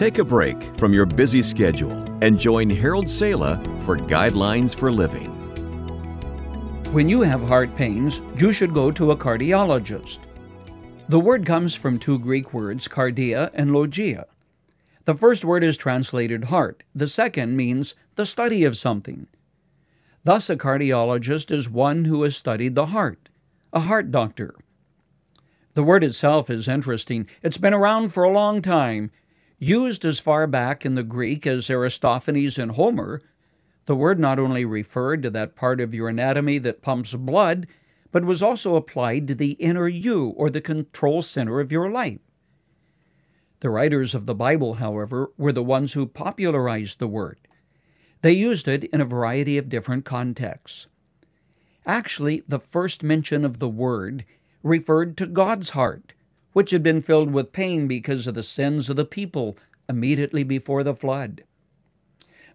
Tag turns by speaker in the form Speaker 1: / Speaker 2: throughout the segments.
Speaker 1: Take a break from your busy schedule and join Harold Sala for Guidelines for Living.
Speaker 2: When you have heart pains, you should go to a cardiologist. The word comes from two Greek words, cardia and logia. The first word is translated heart, the second means the study of something. Thus, a cardiologist is one who has studied the heart, a heart doctor. The word itself is interesting. It's been around for a long time Used as far back in the Greek as Aristophanes and Homer, the word not only referred to that part of your anatomy that pumps blood, but was also applied to the inner you or the control center of your life. The writers of the Bible, however, were the ones who popularized the word. They used it in a variety of different contexts. Actually, the first mention of the word referred to God's heart, which had been filled with pain because of the sins of the people immediately before the flood.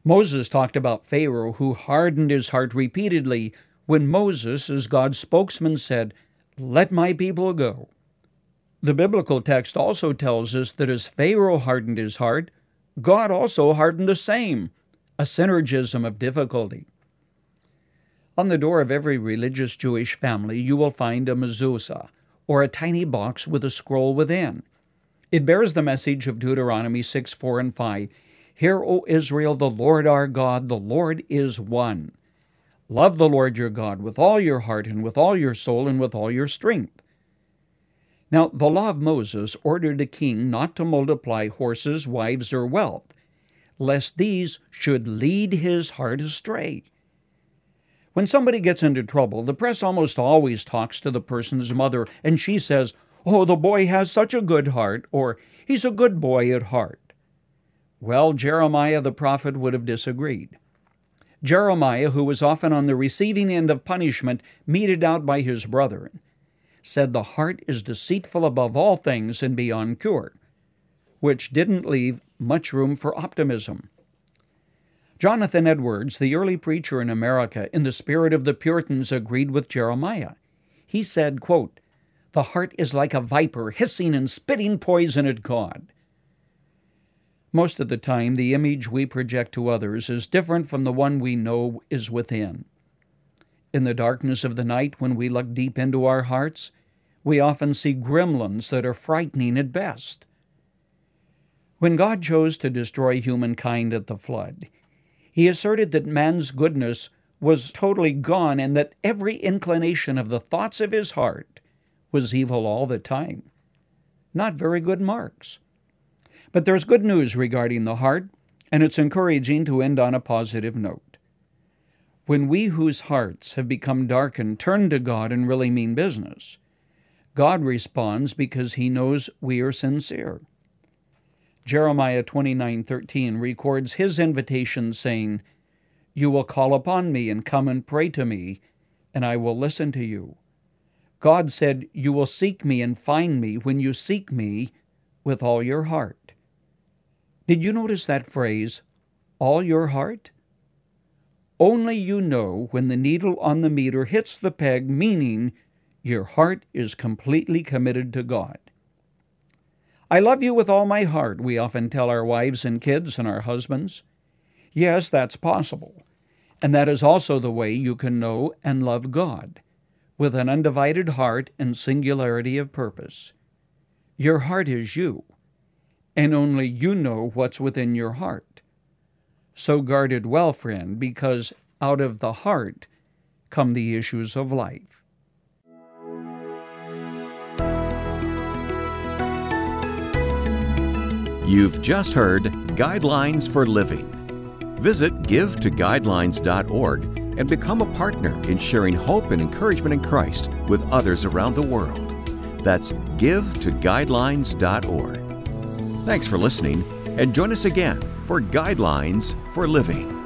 Speaker 2: Moses talked about Pharaoh, who hardened his heart repeatedly when Moses, as God's spokesman, said, Let my people go. The biblical text also tells us that as Pharaoh hardened his heart, God also hardened the same, a synergism of difficulty. On the door of every religious Jewish family, you will find a mezuzah, or a tiny box with a scroll within. It bears the message of Deuteronomy 6 4 and 5 Hear, O Israel, the Lord our God, the Lord is one. Love the Lord your God with all your heart and with all your soul and with all your strength. Now, the law of Moses ordered a king not to multiply horses, wives, or wealth, lest these should lead his heart astray. When somebody gets into trouble, the press almost always talks to the person's mother, and she says, Oh, the boy has such a good heart, or he's a good boy at heart. Well, Jeremiah the prophet would have disagreed. Jeremiah, who was often on the receiving end of punishment meted out by his brethren, said the heart is deceitful above all things and beyond cure, which didn't leave much room for optimism. Jonathan Edwards, the early preacher in America, in the spirit of the Puritans, agreed with Jeremiah. He said, quote, The heart is like a viper hissing and spitting poison at God. Most of the time, the image we project to others is different from the one we know is within. In the darkness of the night, when we look deep into our hearts, we often see gremlins that are frightening at best. When God chose to destroy humankind at the flood, he asserted that man's goodness was totally gone and that every inclination of the thoughts of his heart was evil all the time. Not very good marks. But there's good news regarding the heart, and it's encouraging to end on a positive note. When we whose hearts have become darkened turn to God and really mean business, God responds because he knows we are sincere. Jeremiah 29:13 records his invitation saying, "You will call upon me and come and pray to me, and I will listen to you." God said, "You will seek me and find me when you seek me with all your heart." Did you notice that phrase, all your heart? Only you know when the needle on the meter hits the peg, meaning your heart is completely committed to God. I love you with all my heart, we often tell our wives and kids and our husbands. Yes, that's possible. And that is also the way you can know and love God, with an undivided heart and singularity of purpose. Your heart is you, and only you know what's within your heart. So guard it well, friend, because out of the heart come the issues of life.
Speaker 1: You've just heard Guidelines for Living. Visit givetoguidelines.org and become a partner in sharing hope and encouragement in Christ with others around the world. That's givetoguidelines.org. Thanks for listening and join us again for Guidelines for Living.